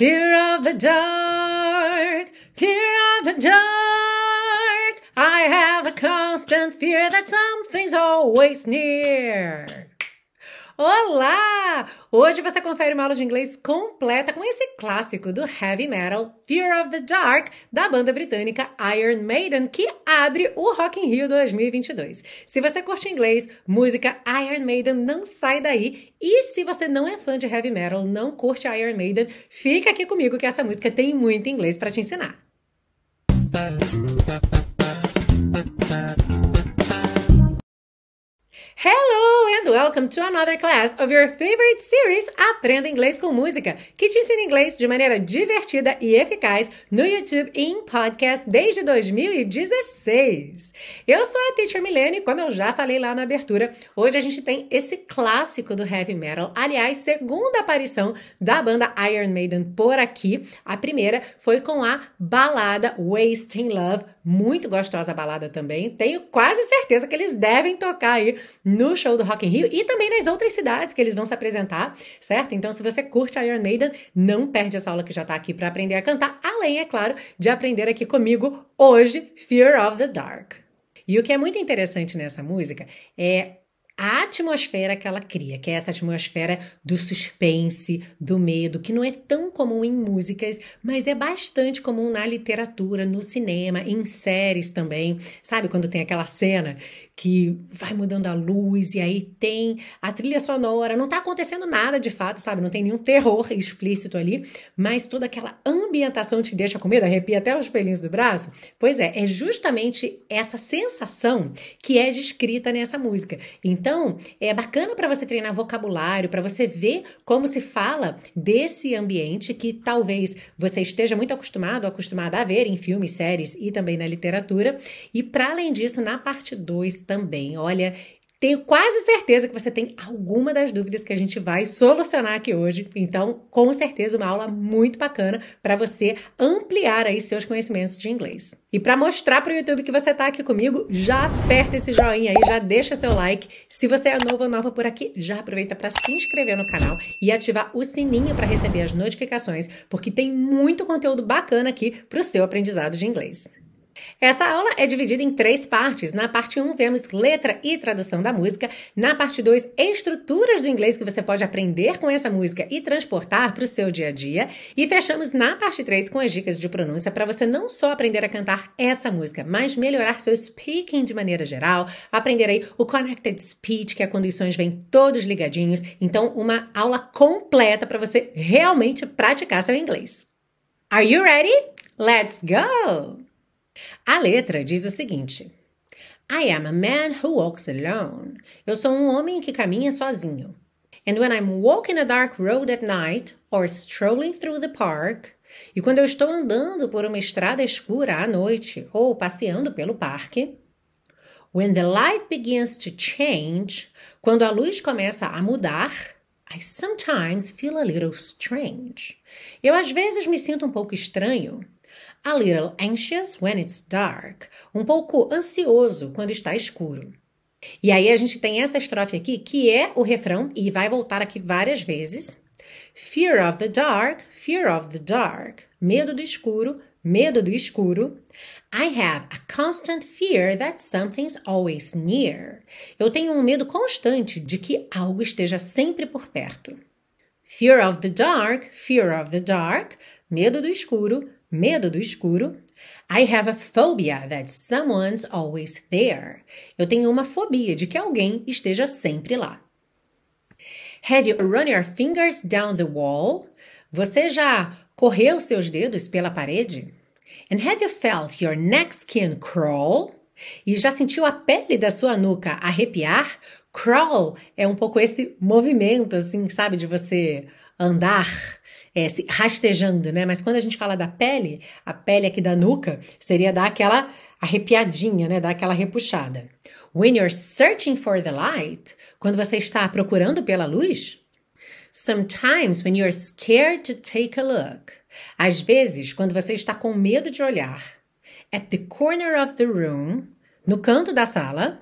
Fear of the dark, fear of the dark. I have a constant fear that something's always near. Olá! Hoje você confere uma aula de inglês completa com esse clássico do heavy metal Fear of the Dark da banda britânica Iron Maiden que abre o Rock in Rio 2022. Se você curte inglês, música Iron Maiden, não sai daí. E se você não é fã de heavy metal, não curte Iron Maiden, fica aqui comigo que essa música tem muito inglês para te ensinar. Hello and welcome to another class of your favorite series Aprenda Inglês com Música, que te ensina inglês de maneira divertida e eficaz no YouTube e em podcast desde 2016. Eu sou a Teacher Milene, como eu já falei lá na abertura, hoje a gente tem esse clássico do heavy metal, aliás, segunda aparição da banda Iron Maiden por aqui. A primeira foi com a balada Wasting Love, muito gostosa balada também. Tenho quase certeza que eles devem tocar aí no show do Rock in Rio e também nas outras cidades que eles vão se apresentar, certo? Então, se você curte Iron Maiden, não perde essa aula que já tá aqui para aprender a cantar, além, é claro, de aprender aqui comigo hoje Fear of the Dark. E o que é muito interessante nessa música é a atmosfera que ela cria, que é essa atmosfera do suspense, do medo, que não é tão comum em músicas, mas é bastante comum na literatura, no cinema, em séries também. Sabe quando tem aquela cena que vai mudando a luz e aí tem a trilha sonora, não tá acontecendo nada de fato, sabe? Não tem nenhum terror explícito ali, mas toda aquela ambientação te deixa com medo, arrepia até os pelinhos do braço. Pois é, é justamente essa sensação que é descrita nessa música. Então, é bacana para você treinar vocabulário, para você ver como se fala desse ambiente que talvez você esteja muito acostumado, acostumada a ver em filmes, séries e também na literatura. E para além disso, na parte 2 também. Olha, tenho quase certeza que você tem alguma das dúvidas que a gente vai solucionar aqui hoje. Então, com certeza, uma aula muito bacana para você ampliar aí seus conhecimentos de inglês. E para mostrar para o YouTube que você está aqui comigo, já aperta esse joinha aí, já deixa seu like. Se você é novo ou nova por aqui, já aproveita para se inscrever no canal e ativar o sininho para receber as notificações, porque tem muito conteúdo bacana aqui para o seu aprendizado de inglês. Essa aula é dividida em três partes. Na parte 1, vemos letra e tradução da música. Na parte 2, estruturas do inglês que você pode aprender com essa música e transportar para o seu dia a dia. E fechamos na parte 3 com as dicas de pronúncia para você não só aprender a cantar essa música, mas melhorar seu speaking de maneira geral, aprender aí o connected speech, que é quando os sons vêm todos ligadinhos. Então, uma aula completa para você realmente praticar seu inglês. Are you ready? Let's go! A letra diz o seguinte: I am a man who walks alone. Eu sou um homem que caminha sozinho. And when I'm walking a dark road at night or strolling through the park, e quando eu estou andando por uma estrada escura à noite ou passeando pelo parque, when the light begins to change, quando a luz começa a mudar, I sometimes feel a little strange. Eu às vezes me sinto um pouco estranho. A little anxious when it's dark. Um pouco ansioso quando está escuro. E aí a gente tem essa estrofe aqui que é o refrão e vai voltar aqui várias vezes. Fear of the dark, fear of the dark. Medo do escuro, medo do escuro. I have a constant fear that something's always near. Eu tenho um medo constante de que algo esteja sempre por perto. Fear of the dark, fear of the dark. Medo do escuro, medo do escuro. I have a phobia that someone's always there. Eu tenho uma fobia de que alguém esteja sempre lá. Have you run your fingers down the wall? Você já correu seus dedos pela parede? And have you felt your neck skin crawl? E já sentiu a pele da sua nuca arrepiar? Crawl é um pouco esse movimento, assim, sabe, de você andar é, rastejando, né? Mas quando a gente fala da pele, a pele aqui da nuca seria dar aquela arrepiadinha, né? Dar aquela repuxada. When you're searching for the light, quando você está procurando pela luz. Sometimes when you're scared to take a look. Às vezes, quando você está com medo de olhar. At the corner of the room, no canto da sala,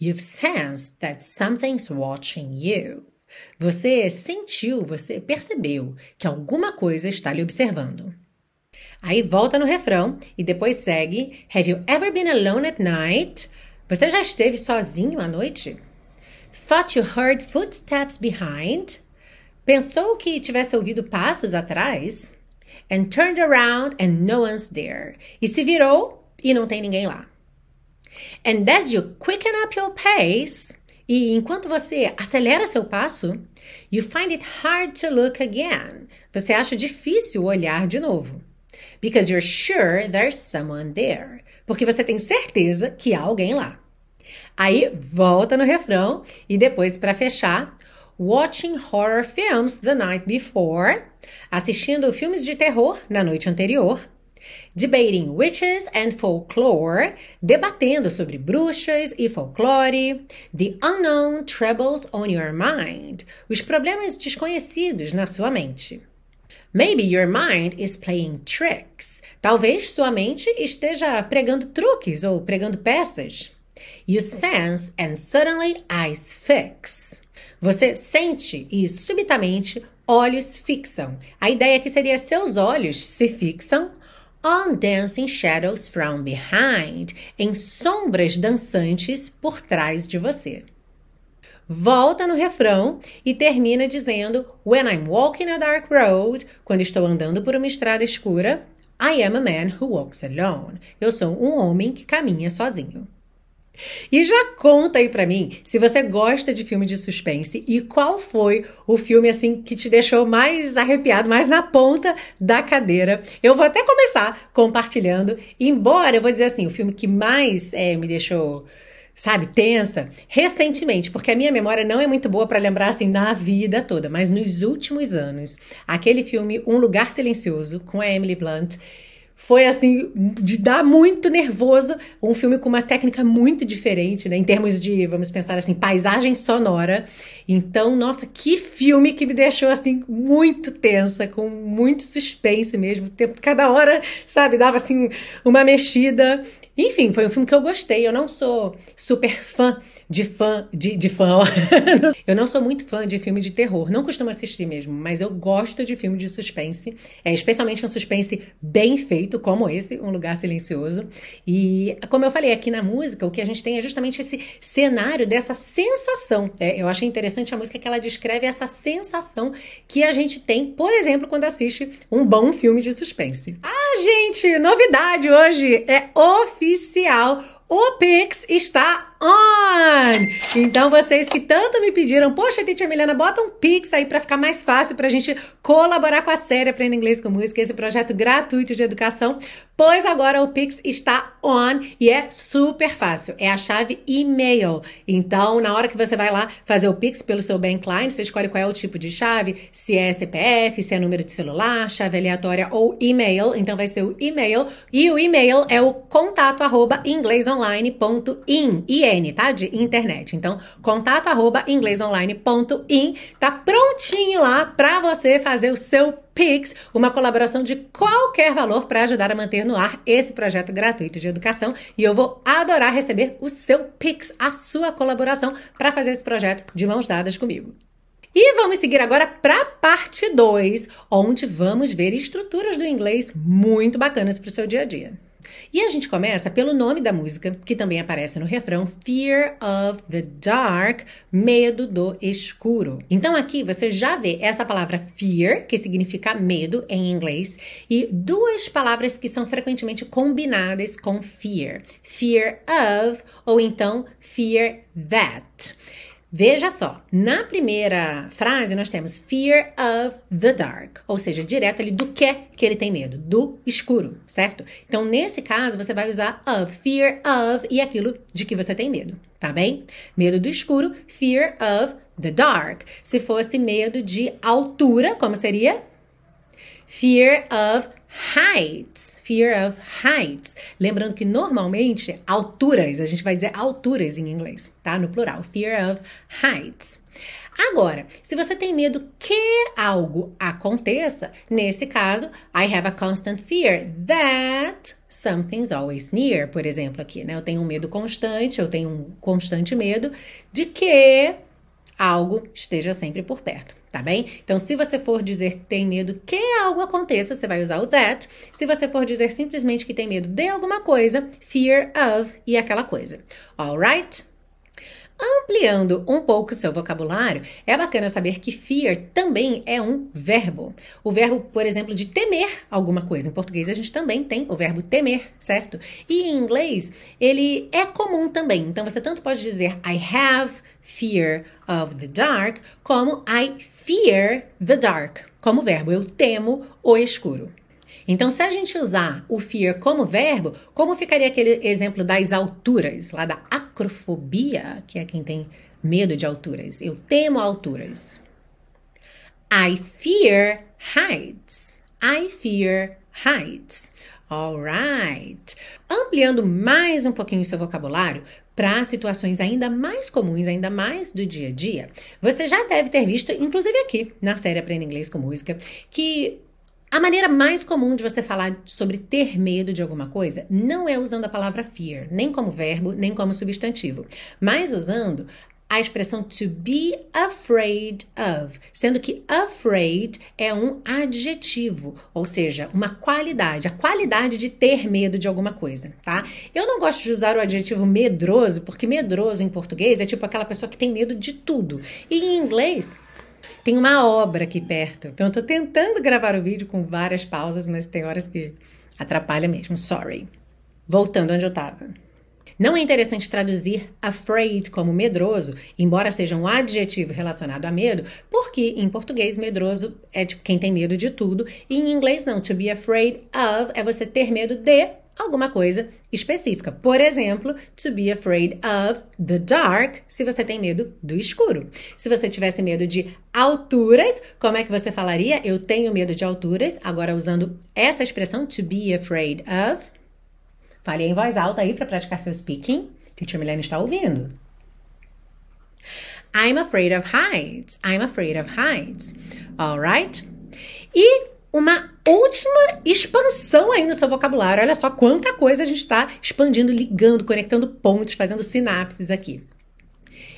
you've sensed that something's watching you. Você sentiu, você percebeu que alguma coisa está lhe observando. Aí volta no refrão e depois segue: Have you ever been alone at night? Você já esteve sozinho à noite? Thought you heard footsteps behind? Pensou que tivesse ouvido passos atrás? And turned around and no one's there. E se virou e não tem ninguém lá. And as you quicken up your pace, e enquanto você acelera seu passo, you find it hard to look again. Você acha difícil olhar de novo. Because you're sure there's someone there. Porque você tem certeza que há alguém lá. Aí volta no refrão e depois para fechar, watching horror films the night before, assistindo filmes de terror na noite anterior, debating witches and folklore, debatendo sobre bruxas e folclore, the unknown troubles on your mind, os problemas desconhecidos na sua mente. Maybe your mind is playing tricks. Talvez sua mente esteja pregando truques ou pregando peças. You sense and suddenly eyes fix. Você sente e subitamente olhos fixam. A ideia aqui seria seus olhos se fixam on dancing shadows from behind, em sombras dançantes por trás de você volta no refrão e termina dizendo: When I'm walking a dark road, quando estou andando por uma estrada escura, I am a man who walks alone. Eu sou um homem que caminha sozinho. E já conta aí para mim se você gosta de filme de suspense e qual foi o filme assim que te deixou mais arrepiado, mais na ponta da cadeira. Eu vou até começar compartilhando, embora eu vou dizer assim, o filme que mais é, me deixou sabe, tensa, recentemente, porque a minha memória não é muito boa para lembrar assim na vida toda, mas nos últimos anos, aquele filme Um Lugar Silencioso com a Emily Blunt foi assim de dar muito nervoso, um filme com uma técnica muito diferente, né, em termos de, vamos pensar assim, paisagem sonora. Então, nossa, que filme que me deixou assim muito tensa, com muito suspense mesmo, tempo cada hora, sabe, dava assim uma mexida. Enfim, foi um filme que eu gostei. Eu não sou super fã de fã de, de fã. eu não sou muito fã de filme de terror. Não costumo assistir mesmo, mas eu gosto de filme de suspense. É especialmente um suspense bem feito, como esse, Um Lugar Silencioso. E como eu falei aqui na música, o que a gente tem é justamente esse cenário dessa sensação. É, eu achei interessante a música que ela descreve essa sensação que a gente tem, por exemplo, quando assiste um bom filme de suspense. Ah, gente, novidade hoje é oficial. O Pix está on! Então, vocês que tanto me pediram, poxa, Teacher Milena, bota um Pix aí para ficar mais fácil pra gente colaborar com a série Aprenda Inglês com Música, esse projeto gratuito de educação, pois agora o Pix está on e é super fácil. É a chave e-mail. Então, na hora que você vai lá fazer o Pix pelo seu Bankline, você escolhe qual é o tipo de chave, se é CPF, se é número de celular, chave aleatória ou e-mail. Então, vai ser o e-mail. E o e-mail é o contato arroba inglesonline.in. IN, tá? De internet. Então, contato arroba inglesonline.in. Tá prontinho lá para você fazer o seu Pix, uma colaboração de qualquer valor para ajudar a manter no ar esse projeto gratuito de educação. E eu vou adorar receber o seu Pix, a sua colaboração, para fazer esse projeto de mãos dadas comigo. E vamos seguir agora para a parte 2, onde vamos ver estruturas do inglês muito bacanas para o seu dia a dia. E a gente começa pelo nome da música, que também aparece no refrão: Fear of the Dark, medo do escuro. Então aqui você já vê essa palavra fear, que significa medo em inglês, e duas palavras que são frequentemente combinadas com fear: fear of ou então fear that. Veja só, na primeira frase nós temos fear of the dark, ou seja, direto ali do que que ele tem medo, do escuro, certo? Então, nesse caso, você vai usar of, fear of e aquilo de que você tem medo, tá bem? Medo do escuro, fear of the dark. Se fosse medo de altura, como seria? Fear of heights, fear of heights. Lembrando que normalmente alturas, a gente vai dizer alturas em inglês, tá? No plural, fear of heights. Agora, se você tem medo que algo aconteça, nesse caso, I have a constant fear that something's always near, por exemplo, aqui, né? Eu tenho um medo constante, eu tenho um constante medo de que algo esteja sempre por perto, tá bem? Então, se você for dizer que tem medo que algo aconteça, você vai usar o that. Se você for dizer simplesmente que tem medo de alguma coisa, fear of e aquela coisa. Alright? Ampliando um pouco seu vocabulário, é bacana saber que fear também é um verbo. O verbo, por exemplo, de temer alguma coisa. Em português a gente também tem o verbo temer, certo? E em inglês ele é comum também. Então você tanto pode dizer I have fear of the dark, como I fear the dark, como verbo. Eu temo o escuro. Então, se a gente usar o fear como verbo, como ficaria aquele exemplo das alturas, lá da acrofobia, que é quem tem medo de alturas? Eu temo alturas. I fear heights. I fear heights. Alright. Ampliando mais um pouquinho seu vocabulário para situações ainda mais comuns, ainda mais do dia a dia, você já deve ter visto, inclusive aqui na série Aprenda Inglês com Música, que a maneira mais comum de você falar sobre ter medo de alguma coisa não é usando a palavra fear, nem como verbo, nem como substantivo, mas usando a expressão to be afraid of, sendo que afraid é um adjetivo, ou seja, uma qualidade, a qualidade de ter medo de alguma coisa, tá? Eu não gosto de usar o adjetivo medroso, porque medroso em português é tipo aquela pessoa que tem medo de tudo. E em inglês, tem uma obra aqui perto. Então eu tô tentando gravar o vídeo com várias pausas, mas tem horas que atrapalha mesmo. Sorry. Voltando onde eu tava. Não é interessante traduzir afraid como medroso, embora seja um adjetivo relacionado a medo, porque em português medroso é tipo quem tem medo de tudo, e em inglês não. To be afraid of é você ter medo de alguma coisa específica. Por exemplo, to be afraid of the dark, se você tem medo do escuro. Se você tivesse medo de alturas, como é que você falaria? Eu tenho medo de alturas. Agora, usando essa expressão, to be afraid of. Fale em voz alta aí para praticar seu speaking. Teacher Milene está ouvindo. I'm afraid of heights. I'm afraid of heights. Alright? E uma última expansão aí no seu vocabulário. Olha só quanta coisa a gente está expandindo, ligando, conectando pontos, fazendo sinapses aqui.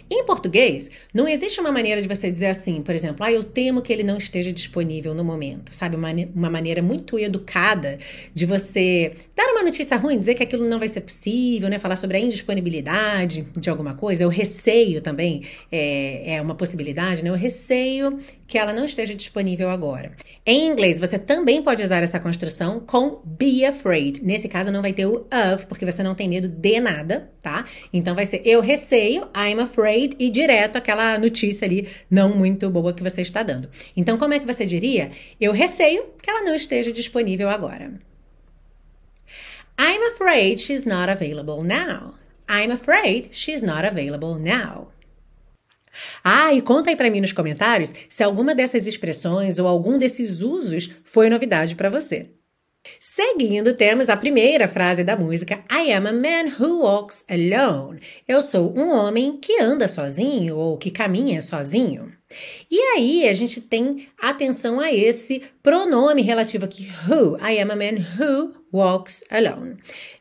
Em português, não existe uma maneira de você dizer assim, por exemplo, ah, eu temo que ele não esteja disponível no momento, sabe? Uma, uma maneira muito educada de você dar uma notícia ruim, dizer que aquilo não vai ser possível, né? Falar sobre a indisponibilidade de alguma coisa, o receio também é, é uma possibilidade, né? O receio que ela não esteja disponível agora. Em inglês, você também pode usar essa construção com be afraid. Nesse caso, não vai ter o of, porque você não tem medo de nada, tá? Então vai ser eu receio, I'm afraid, e direto aquela notícia ali não muito boa que você está dando. Então, como é que você diria? Eu receio que ela não esteja disponível agora. I'm afraid she's not available now. I'm afraid she's not available now. Ah, e conta aí para mim nos comentários se alguma dessas expressões ou algum desses usos foi novidade para você. Seguindo, temos a primeira frase da música I am a man who walks alone. Eu sou um homem que anda sozinho ou que caminha sozinho. E aí a gente tem atenção a esse pronome relativo aqui, who. I am a man who walks alone.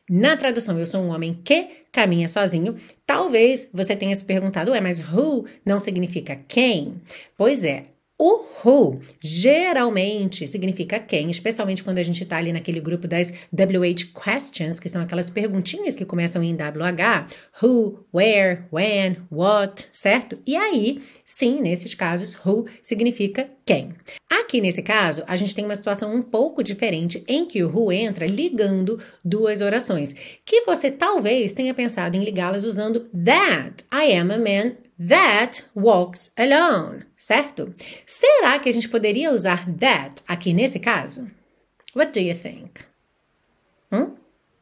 Na tradução, eu sou um homem que caminha sozinho. Talvez você tenha se perguntado, ué, mas who não significa quem? Pois é, o who geralmente significa quem, especialmente quando a gente está ali naquele grupo das WH questions, que são aquelas perguntinhas que começam em WH, who, where, when, what, certo? E aí, sim, nesses casos, who significa quem. Aqui nesse caso, a gente tem uma situação um pouco diferente em que o who entra ligando duas orações, que você talvez tenha pensado em ligá-las usando that. I am a man that walks alone, certo? Será que a gente poderia usar that aqui nesse caso? What do you think? Hum?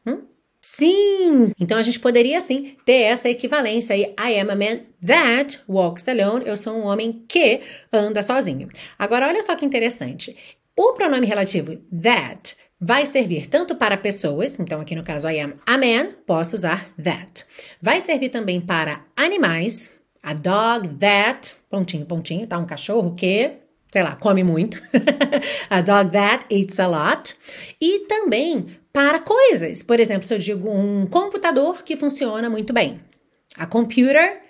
Hum? Sim! Então a gente poderia sim ter essa equivalência aí. I am a man that walks alone. Eu sou um homem que anda sozinho. Agora, olha só que interessante. O pronome relativo that vai servir tanto para pessoas, então aqui no caso I am a man, posso usar that. Vai servir também para animais, a dog that, pontinho, pontinho, tá? Um cachorro que, sei lá, come muito. a dog that eats a lot. E também para coisas. Por exemplo, se eu digo um computador que funciona muito bem. A computer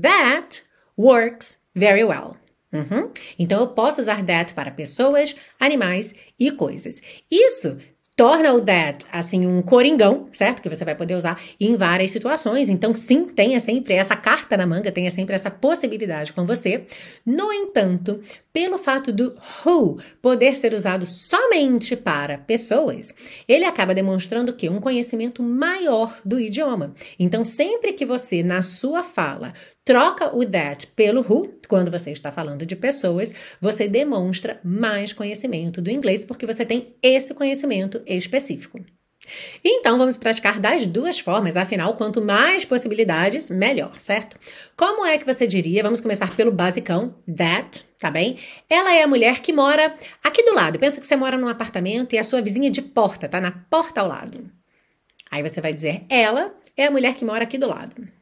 that works very well. Uhum. Então eu posso usar that para pessoas, animais e coisas. Isso torna o that, assim, um coringão, certo? Que você vai poder usar em várias situações. Então, sim, tenha sempre essa carta na manga, tenha sempre essa possibilidade com você. No entanto, pelo fato do who poder ser usado somente para pessoas, ele acaba demonstrando que um conhecimento maior do idioma. Então, sempre que você, na sua fala, troca o that pelo who, quando você está falando de pessoas, você demonstra mais conhecimento do inglês, porque você tem esse conhecimento específico. Então, vamos praticar das duas formas, afinal, quanto mais possibilidades, melhor, certo? Como é que você diria? Vamos começar pelo basicão, that, tá bem? Ela é a mulher que mora aqui do lado. Pensa que você mora num apartamento e a sua vizinha de porta, tá na porta ao lado. Aí você vai dizer, ela é a mulher que mora aqui do lado.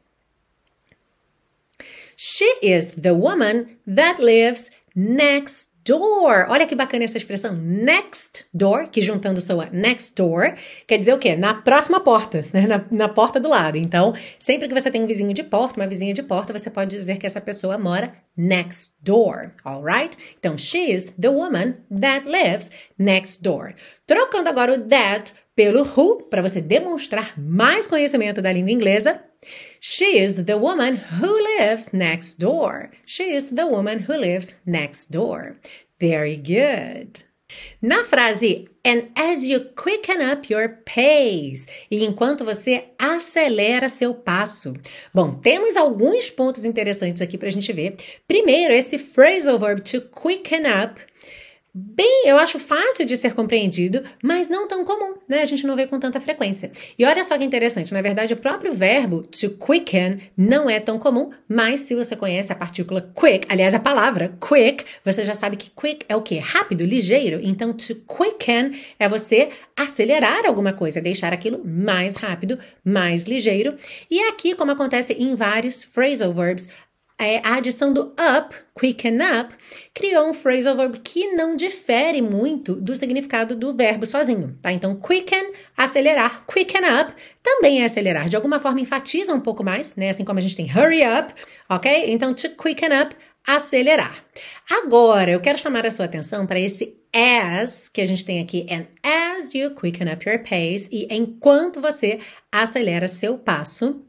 She is the woman that lives next door. Olha que bacana essa expressão next door, que juntando soa next door, quer dizer o quê? Na próxima porta, né? na, na porta do lado. Então, sempre que você tem um vizinho de porta, uma vizinha de porta, você pode dizer que essa pessoa mora next door, alright? Então, she is the woman that lives next door. Trocando agora o that pelo who, para você demonstrar mais conhecimento da língua inglesa, She is the woman who lives next door. She is the woman who lives next door. Very good. Na frase and as you quicken up your pace, e enquanto você acelera seu passo. Bom, temos alguns pontos interessantes aqui para a gente ver. Primeiro, esse phrasal verb to quicken up bem, eu acho fácil de ser compreendido, mas não tão comum, né? A gente não vê com tanta frequência. E olha só que interessante, na verdade, o próprio verbo to quicken não é tão comum, mas se você conhece a partícula quick, aliás, a palavra quick, você já sabe que quick é o quê? Rápido, ligeiro. Então, to quicken é você acelerar alguma coisa, deixar aquilo mais rápido, mais ligeiro. E aqui, como acontece em vários phrasal verbs, é, a adição do up, quicken up, criou um phrasal verb que não difere muito do significado do verbo sozinho, tá? Então, quicken, acelerar, quicken up, também é acelerar. De alguma forma, enfatiza um pouco mais, né? Assim como a gente tem hurry up, ok? Então, to quicken up, acelerar. Agora, eu quero chamar a sua atenção para esse as que a gente tem aqui, and as you quicken up your pace, e enquanto você acelera seu passo.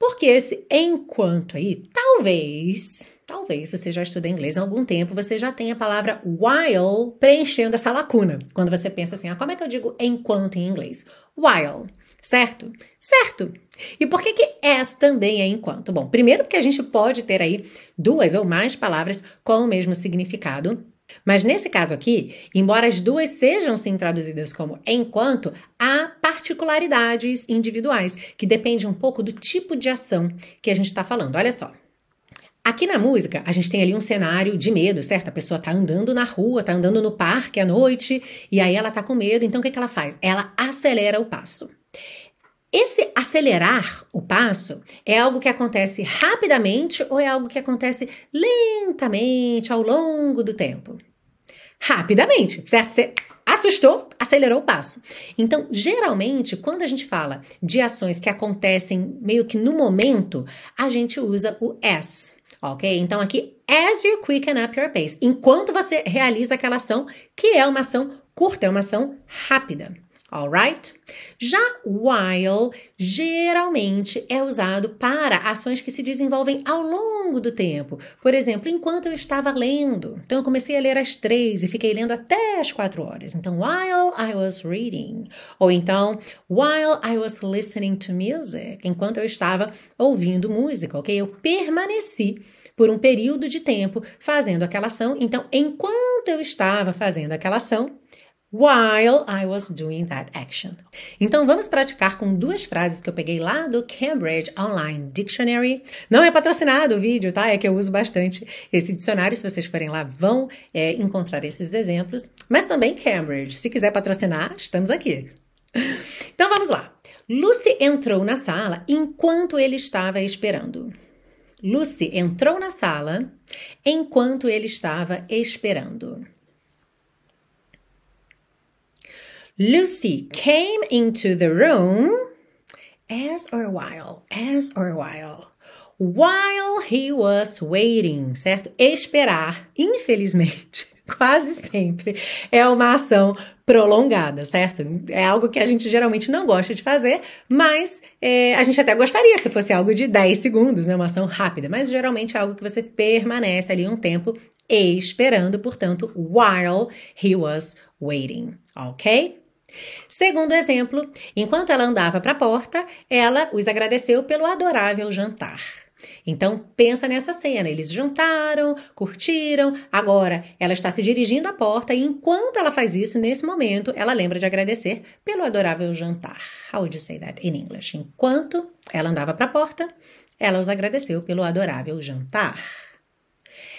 Porque esse enquanto aí, talvez, talvez você já estuda inglês há algum tempo, você já tem a palavra while preenchendo essa lacuna. Quando você pensa assim, ah, como é que eu digo enquanto em inglês? While, certo? Certo. E por que que as também é enquanto? Bom, primeiro porque a gente pode ter aí duas ou mais palavras com o mesmo significado. Mas nesse caso aqui, embora as duas sejam sim traduzidas como enquanto, há particularidades individuais que dependem um pouco do tipo de ação que a gente está falando. Olha só. Aqui na música, a gente tem ali um cenário de medo, certo? A pessoa tá andando na rua, tá andando no parque à noite, e aí ela tá com medo, então o que, que ela faz? Ela acelera o passo. Esse acelerar o passo é algo que acontece rapidamente ou é algo que acontece lentamente ao longo do tempo? Rapidamente, certo? Você assustou, acelerou o passo. Então, geralmente, quando a gente fala de ações que acontecem meio que no momento, a gente usa o as. Ok? Então, aqui, as you quicken up your pace. Enquanto você realiza aquela ação, que é uma ação curta, é uma ação rápida alright? Já while geralmente é usado para ações que se desenvolvem ao longo do tempo. Por exemplo, enquanto eu estava lendo. Então, eu comecei a ler às três e fiquei lendo até às quatro horas. Então, while I was reading. Ou então, while I was listening to music. Enquanto eu estava ouvindo música, ok? Eu permaneci por um período de tempo fazendo aquela ação. Então, enquanto eu estava fazendo aquela ação, while I was doing that action. Então vamos praticar com duas frases que eu peguei lá do Cambridge Online Dictionary. Não é patrocinado o vídeo, tá? É que eu uso bastante esse dicionário. Se vocês forem lá, vão é, encontrar esses exemplos. Mas também Cambridge. Se quiser patrocinar, estamos aqui. Então vamos lá. Lucy entrou na sala enquanto ele estava esperando. Lucy entrou na sala enquanto ele estava esperando. Lucy came into the room as or while, as or while. While he was waiting, certo? Esperar, infelizmente, quase sempre é uma ação prolongada, certo? É algo que a gente geralmente não gosta de fazer, mas é, a gente até gostaria se fosse algo de 10 segundos, né? Uma ação rápida, mas geralmente é algo que você permanece ali um tempo esperando, portanto, while he was waiting, ok? Segundo exemplo, enquanto ela andava para a porta, ela os agradeceu pelo adorável jantar. Então pensa nessa cena, eles jantaram, curtiram, agora ela está se dirigindo à porta e enquanto ela faz isso, nesse momento, ela lembra de agradecer pelo adorável jantar. How would you say that in English? Enquanto ela andava para a porta, ela os agradeceu pelo adorável jantar.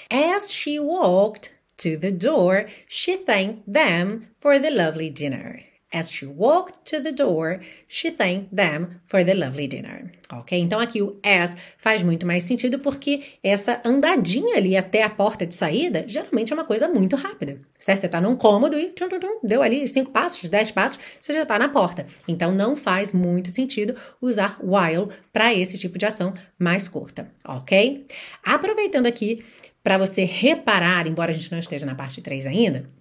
As she walked to the door, she thanked them for the lovely dinner. As she walked to the door, she thanked them for the lovely dinner. Ok? Então aqui o as faz muito mais sentido porque essa andadinha ali até a porta de saída geralmente é uma coisa muito rápida. Certo? Você está num cômodo e tchum, tchum, tchum, deu ali cinco passos, dez passos, você já está na porta. Então não faz muito sentido usar while para esse tipo de ação mais curta. Ok? Aproveitando aqui para você reparar, embora a gente não esteja na parte 3 ainda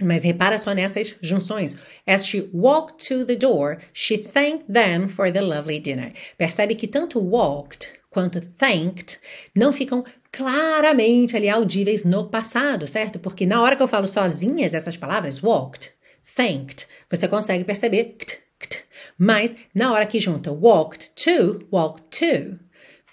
mas repara só nessas junções. As she walked to the door, she thanked them for the lovely dinner. Percebe que tanto walked quanto thanked não ficam claramente ali audíveis no passado, certo? Porque na hora que eu falo sozinhas essas palavras, walked, thanked, você consegue perceber kt, kt. Mas na hora que junta walked to, walked to,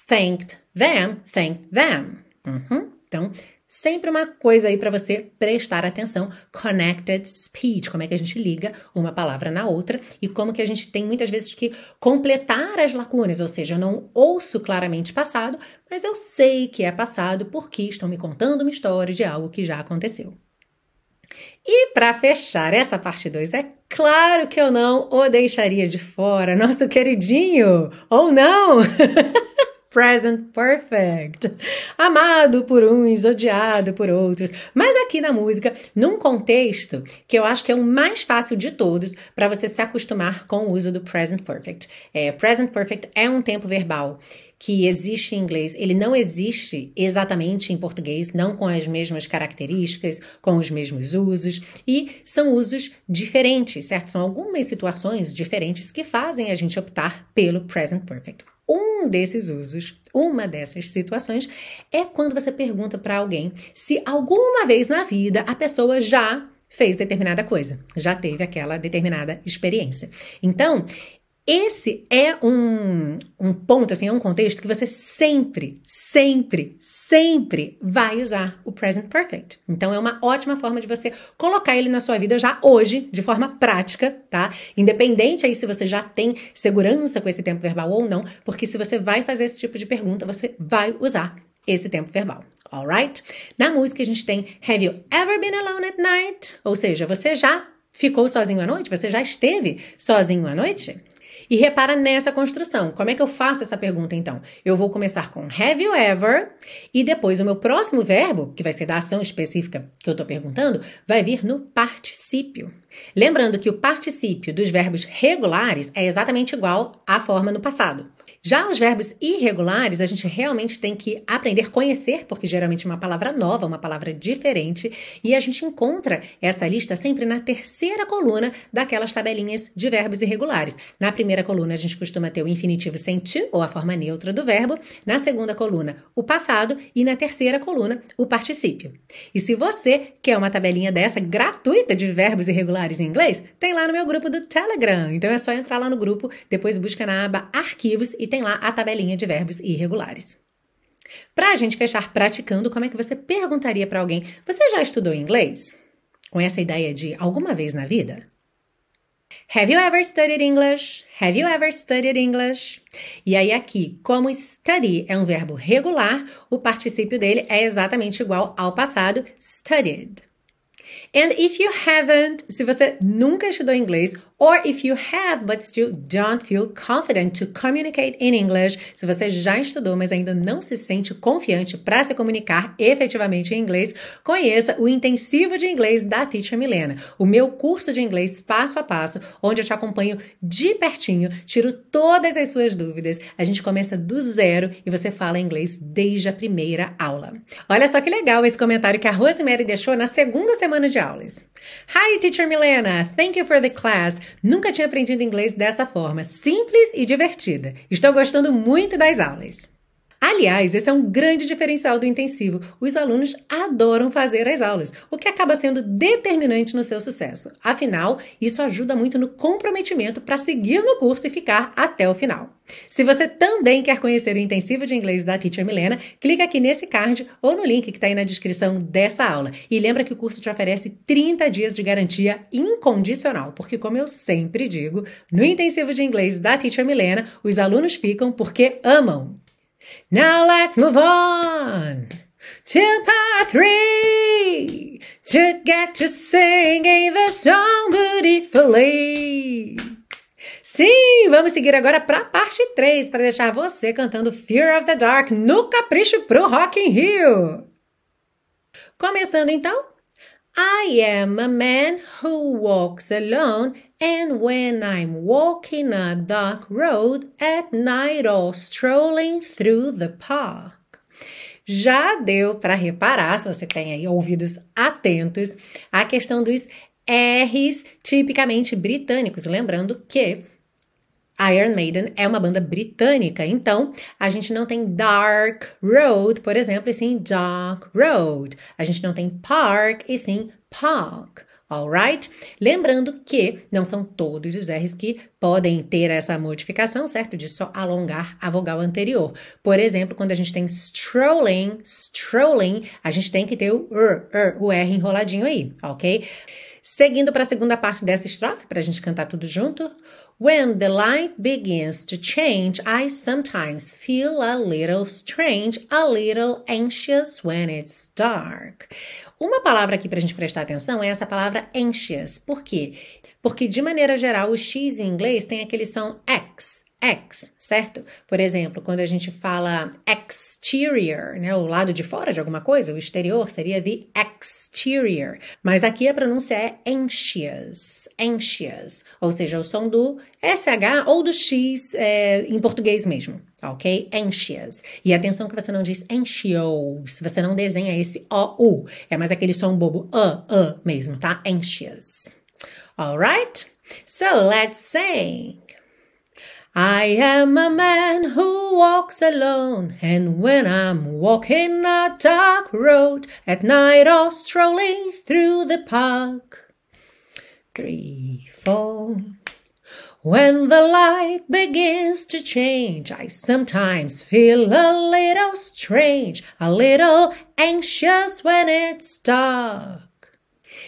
thanked them, thanked them. Uhum. Então, Sempre uma coisa aí para você prestar atenção, connected speech, como é que a gente liga uma palavra na outra e como que a gente tem muitas vezes que completar as lacunas, ou seja, eu não ouço claramente passado, mas eu sei que é passado porque estão me contando uma história de algo que já aconteceu. E para fechar essa parte 2, é claro que eu não o deixaria de fora, nosso queridinho, ou não? present perfect. Amado por uns, odiado por outros. Mas aqui na música, num contexto que eu acho que é o mais fácil de todos para você se acostumar com o uso do present perfect. É, present perfect é um tempo verbal que existe em inglês, ele não existe exatamente em português, não com as mesmas características, com os mesmos usos, e são usos diferentes, certo? São algumas situações diferentes que fazem a gente optar pelo present perfect. Um desses usos, uma dessas situações, é quando você pergunta para alguém se alguma vez na vida a pessoa já fez determinada coisa, já teve aquela determinada experiência. Então, esse é um, um ponto, assim, é um contexto que você sempre, sempre, sempre vai usar o present perfect. Então é uma ótima forma de você colocar ele na sua vida já hoje, de forma prática, tá? Independente aí se você já tem segurança com esse tempo verbal ou não, porque se você vai fazer esse tipo de pergunta, você vai usar esse tempo verbal. Alright? Na música a gente tem Have you ever been alone at night? Ou seja, você já ficou sozinho à noite? Você já esteve sozinho à noite? E repara nessa construção. Como é que eu faço essa pergunta então? Eu vou começar com have you ever e depois o meu próximo verbo, que vai ser da ação específica que eu estou perguntando, vai vir no particípio. Lembrando que o particípio dos verbos regulares é exatamente igual à forma no passado. Já os verbos irregulares, a gente realmente tem que aprender conhecer, porque geralmente é uma palavra nova, uma palavra diferente, e a gente encontra essa lista sempre na terceira coluna daquelas tabelinhas de verbos irregulares. Na primeira coluna, a gente costuma ter o infinitivo sem to, ou a forma neutra do verbo, na segunda coluna, o passado, e na terceira coluna, o particípio. E se você quer uma tabelinha dessa gratuita de verbos irregulares em inglês, tem lá no meu grupo do Telegram. Então é só entrar lá no grupo, depois busca na aba Arquivos e tem lá a tabelinha de verbos irregulares. Para a gente fechar praticando, como é que você perguntaria para alguém: Você já estudou inglês? Com essa ideia de alguma vez na vida? Have you ever studied English? Have you ever studied English? E aí, aqui, como study é um verbo regular, o particípio dele é exatamente igual ao passado studied. And if you haven't, se você nunca estudou inglês, or if you have but still don't feel confident to communicate in English, se você já estudou, mas ainda não se sente confiante para se comunicar efetivamente em inglês, conheça o intensivo de inglês da Teacher Milena, o meu curso de inglês passo a passo, onde eu te acompanho de pertinho, tiro todas as suas dúvidas. A gente começa do zero e você fala inglês desde a primeira aula. Olha só que legal esse comentário que a Rosemary deixou na segunda semana de aulas. Hi, Teacher Milena! Thank you for the class. Nunca tinha aprendido inglês dessa forma, simples e divertida. Estou gostando muito das aulas. Aliás, esse é um grande diferencial do intensivo. Os alunos adoram fazer as aulas, o que acaba sendo determinante no seu sucesso. Afinal, isso ajuda muito no comprometimento para seguir no curso e ficar até o final. Se você também quer conhecer o intensivo de inglês da Teacher Milena, clica aqui nesse card ou no link que está aí na descrição dessa aula. E lembra que o curso te oferece 30 dias de garantia incondicional, porque, como eu sempre digo, no intensivo de inglês da Teacher Milena, os alunos ficam porque amam. Now let's move on to part three to get to singing the song beautifully. Sim, vamos seguir agora para a parte 3 para deixar você cantando Fear of the Dark no capricho pro Rock in Rio. Começando então. I am a man who walks alone And when I'm walking a dark road at night or strolling through the park. Já deu para reparar, se você tem aí ouvidos atentos, a questão dos R's tipicamente britânicos. Lembrando que Iron Maiden é uma banda britânica, então a gente não tem Dark Road, por exemplo, e sim Dark Road. A gente não tem Park e sim Park alright? Lembrando que não são todos os R's que podem ter essa modificação, certo? De só alongar a vogal anterior. Por exemplo, quando a gente tem strolling, strolling, a gente tem que ter o R, R o R enroladinho aí, ok? Seguindo para a segunda parte dessa estrofe, para a gente cantar tudo junto. When the light begins to change, I sometimes feel a little strange, a little anxious when it's dark. Uma palavra aqui para a gente prestar atenção é essa palavra anxious. Por quê? Porque, de maneira geral, o X em inglês tem aquele som X, X, certo? Por exemplo, quando a gente fala exterior, né, o lado de fora de alguma coisa, o exterior seria the exterior. Mas aqui a pronúncia é anxious, anxious, ou seja, o som do SH ou do X é, em português mesmo ok? Anxious. E atenção que você não diz anxious, você não desenha esse O-U, é mais aquele som bobo, A, A mesmo, tá? Anxious. Alright? So let's sing. I am a man who walks alone, and when I'm walking a dark road at night or strolling through the park. Three, four. When the light begins to change, I sometimes feel a little strange, a little anxious when it's dark.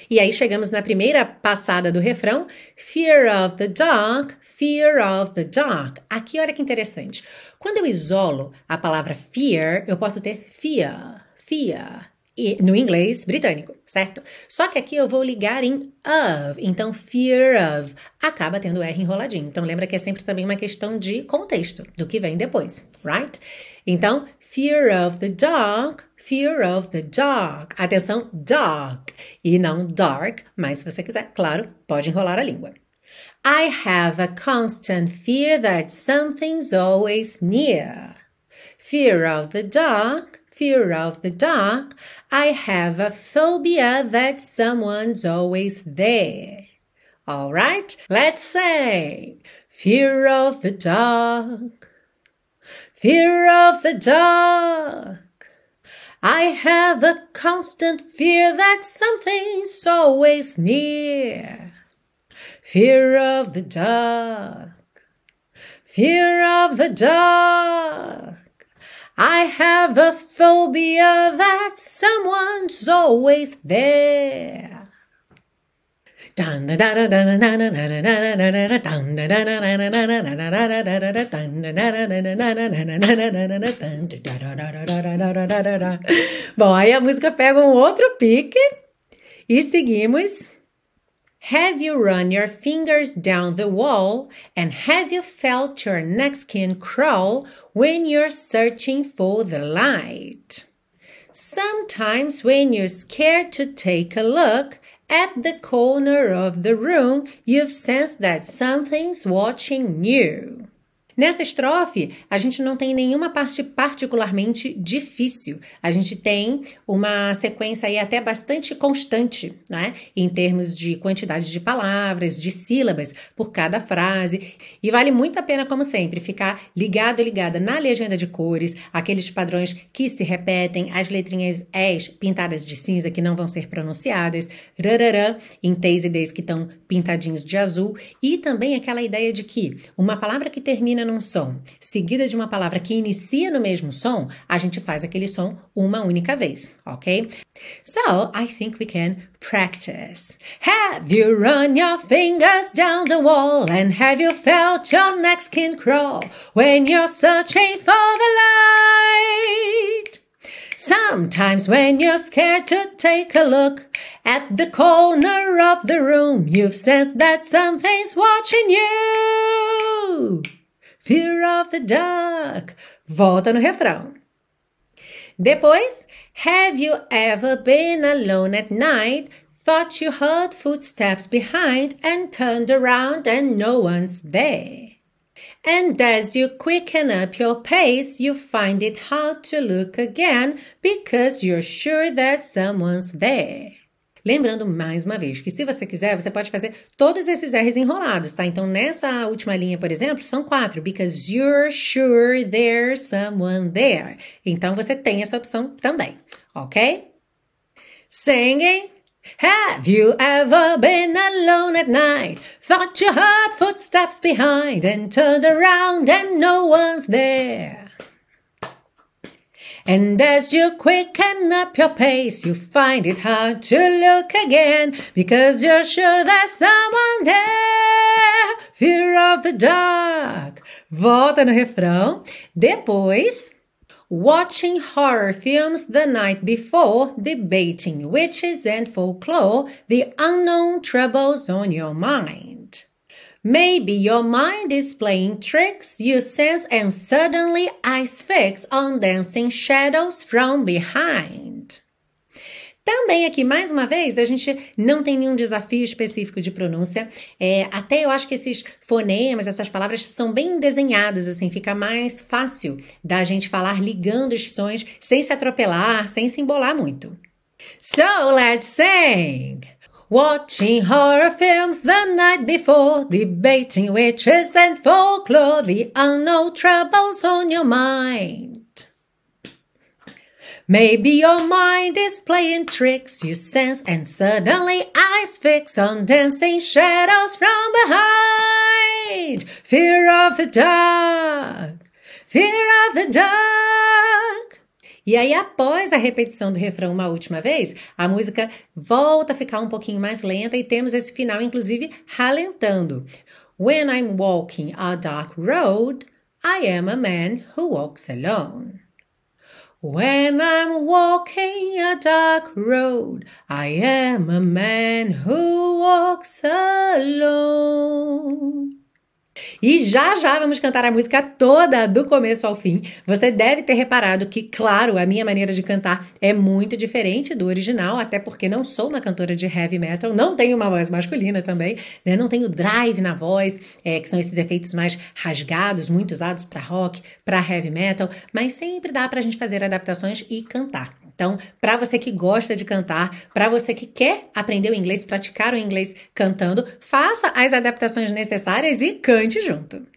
E aí chegamos na primeira passada do refrão, Fear of the dark, fear of the dark. Aqui olha que interessante. Quando eu isolo a palavra fear, eu posso ter fear, fear no inglês britânico, certo? Só que aqui eu vou ligar em of, então fear of acaba tendo R enroladinho. Então lembra que é sempre também uma questão de contexto, do que vem depois, right? Então, fear of the dark, fear of the dark. Atenção, dark e não dark, mas se você quiser, claro, pode enrolar a língua. I have a constant fear that something's always near. Fear of the dark, fear of the dark. I have a phobia that someone's always there. All right, let's say fear of the dark, fear of the dark. I have a constant fear that something's always near. Fear of the dark, fear of the dark. I have a phobia that someone's always there. Bom, aí a música pega um outro pique E seguimos. Have you run your fingers down the wall and have you felt your neck skin crawl when you're searching for the light? Sometimes when you're scared to take a look at the corner of the room, you've sensed that something's watching you. Nessa estrofe, a gente não tem nenhuma parte particularmente difícil. A gente tem uma sequência aí até bastante constante, né? Em termos de quantidade de palavras, de sílabas por cada frase. E vale muito a pena, como sempre, ficar ligado ligada na legenda de cores, aqueles padrões que se repetem, as letrinhas S pintadas de cinza que não vão ser pronunciadas, rararã, em T's e D's que estão pintadinhos de azul, e também aquela ideia de que uma palavra que termina num som, seguida de uma palavra que inicia no mesmo som, a gente faz aquele som uma única vez, ok? So, I think we can practice. Have you run your fingers down the wall and have you felt your neck skin crawl when you're searching for the light? Sometimes when you're scared to take a look at the corner of the room, you've sensed that something's watching you. Fear of the dark. Volta no refrão. Depois, have you ever been alone at night, thought you heard footsteps behind, and turned around and no one's there? And as you quicken up your pace, you find it hard to look again because you're sure that someone's there. Lembrando mais uma vez que se você quiser, você pode fazer todos esses R's enrolados, tá? Então nessa última linha, por exemplo, são quatro. Because you're sure there's someone there. Então você tem essa opção também, ok? Singing. Have you ever been alone at night? Thought you heard footsteps behind and turned around and no one's there? And as you quicken up your pace, you find it hard to look again because you're sure there's someone there. Fear of the dark. Volta no refrão. Depois, watching horror films the night before, debating witches and folklore, the unknown troubles on your mind. Maybe your mind is playing tricks you sense and suddenly eyes fix on dancing shadows from behind. Também aqui, mais uma vez, a gente não tem nenhum desafio específico de pronúncia. É, até eu acho que esses fonemas, essas palavras são bem desenhados, assim, fica mais fácil da gente falar ligando os sons sem se atropelar, sem se embolar muito. So let's sing! Watching horror films the night before, debating witches and folklore, the unknown troubles on your mind. Maybe your mind is playing tricks you sense, and suddenly eyes fix on dancing shadows from behind. Fear of the dark, fear of the dark. E aí, após a repetição do refrão uma última vez, a música volta a ficar um pouquinho mais lenta e temos esse final, inclusive, ralentando. When I'm walking a dark road, I am a man who walks alone. When I'm walking a dark road, I am a man who walks alone. E já já vamos cantar a música toda do começo ao fim. Você deve ter reparado que, claro, a minha maneira de cantar é muito diferente do original, até porque não sou uma cantora de heavy metal, não tenho uma voz masculina também, né? não tenho drive na voz, é, que são esses efeitos mais rasgados, muito usados para rock, para heavy metal, mas sempre dá para a gente fazer adaptações e cantar. Então, para você que gosta de cantar, para você que quer aprender o inglês, praticar o inglês cantando, faça as adaptações necessárias e cante junto.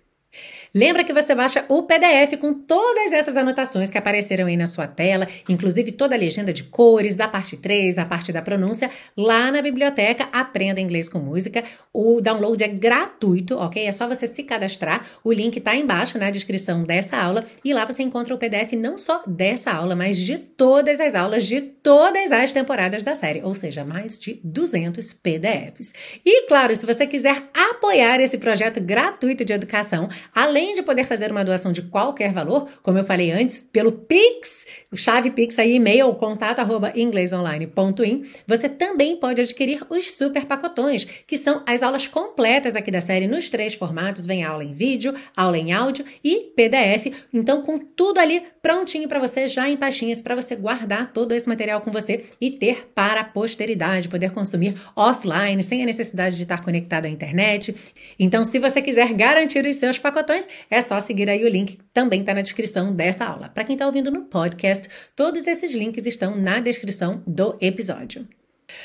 Lembra que você baixa o PDF com todas essas anotações que apareceram aí na sua tela, inclusive toda a legenda de cores, da parte 3, a parte da pronúncia, lá na biblioteca Aprenda Inglês com Música. O download é gratuito, ok? É só você se cadastrar. O link está embaixo na descrição dessa aula e lá você encontra o PDF não só dessa aula, mas de todas as aulas de todas as temporadas da série, ou seja, mais de 200 PDFs. E claro, se você quiser apoiar esse projeto gratuito de educação, além além de poder fazer uma doação de qualquer valor, como eu falei antes, pelo Pix, chave Pix aí, e-mail, contato arroba inglesonline.in, você também pode adquirir os super pacotões, que são as aulas completas aqui da série nos três formatos, vem aula em vídeo, aula em áudio e PDF, então com tudo ali prontinho para você, já em pastinhas, para você guardar todo esse material com você e ter para a posteridade, poder consumir offline, sem a necessidade de estar conectado à internet. Então, se você quiser garantir os seus pacotões, é só seguir aí o link, também está na descrição dessa aula. Para quem está ouvindo no podcast, todos esses links estão na descrição do episódio.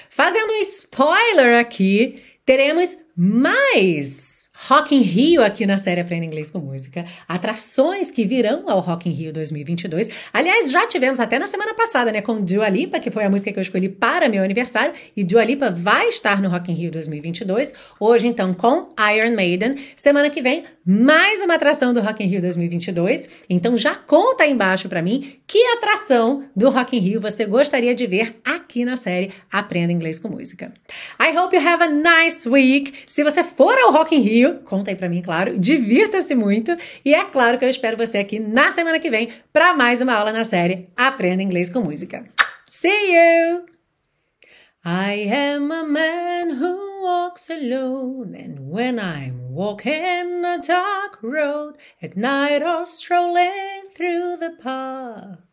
Fazendo um spoiler aqui, teremos mais Rock in Rio aqui na série Aprenda Inglês com Música, atrações que virão ao Rock in Rio 2022. Aliás, já tivemos até na semana passada, né, com Dua Lipa, que foi a música que eu escolhi para meu aniversário, e Dua Lipa vai estar no Rock in Rio 2022. Hoje, então, com Iron Maiden. Semana que vem, mais uma atração do Rock in Rio 2022. Então, já conta aí embaixo para mim que atração do Rock in Rio você gostaria de ver aqui na série Aprenda Inglês com Música. I hope you have a nice week. Se você for ao Rock in Rio, conta aí pra mim, claro. Divirta-se muito. E é claro que eu espero você aqui na semana que vem para mais uma aula na série Aprenda Inglês com Música. See you! I am a man who walks alone, and when I'm walking a dark road at night or strolling through the park,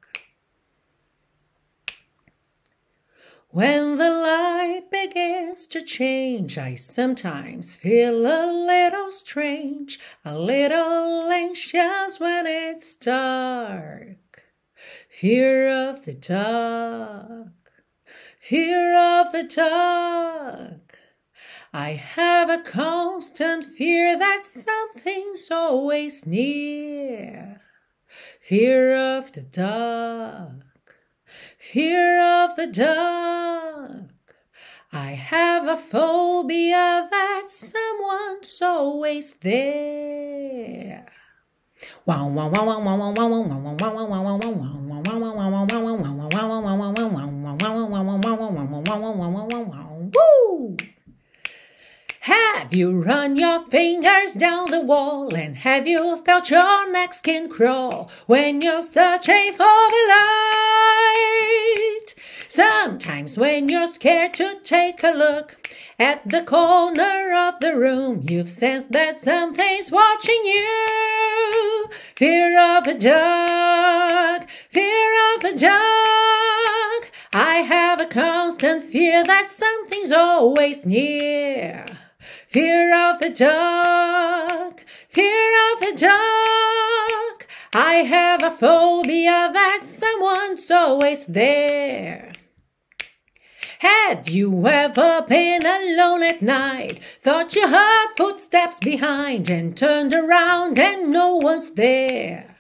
When the light begins to change, I sometimes feel a little strange, a little anxious when it's dark. Fear of the dark, fear of the dark. I have a constant fear that something's always near. Fear of the dark. Fear of the dark. I have a phobia that someone's always there. Woo! Have you run your fingers down the wall and have you felt your neck skin crawl when you're searching for the light? Sometimes when you're scared to take a look at the corner of the room, you've sensed that something's watching you. Fear of the dark, fear of the dark. I have a constant fear that something's always near. Fear of the dark, fear of the dark. I have a phobia that someone's always there. Have you ever been alone at night? Thought you heard footsteps behind and turned around and no one's there?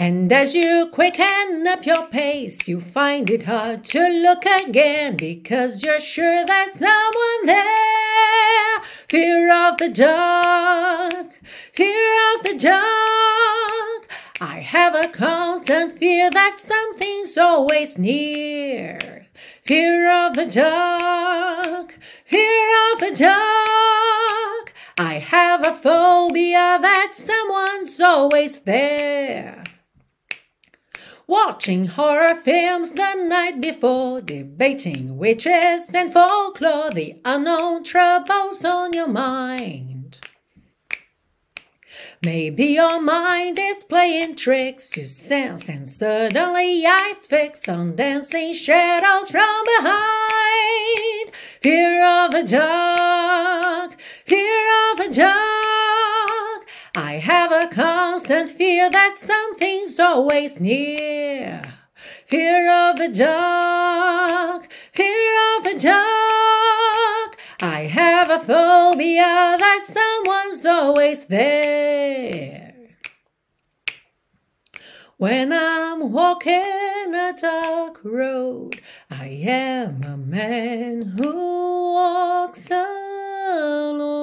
And as you quicken up your pace, you find it hard to look again because you're sure there's someone there. Fear of the dark, fear of the dark. I have a constant fear that something's always near. Fear of the dark, fear of the dark. I have a phobia that someone's always there. Watching horror films the night before, debating witches and folklore, the unknown troubles on your mind. Maybe your mind is playing tricks, you sense, and suddenly eyes fix on dancing shadows from behind. Fear of the dark, fear of the dark. I have a constant fear that something's always near. Fear of the dark, fear of the dark. I have a phobia that someone's always there. When I'm walking a dark road, I am a man who walks alone.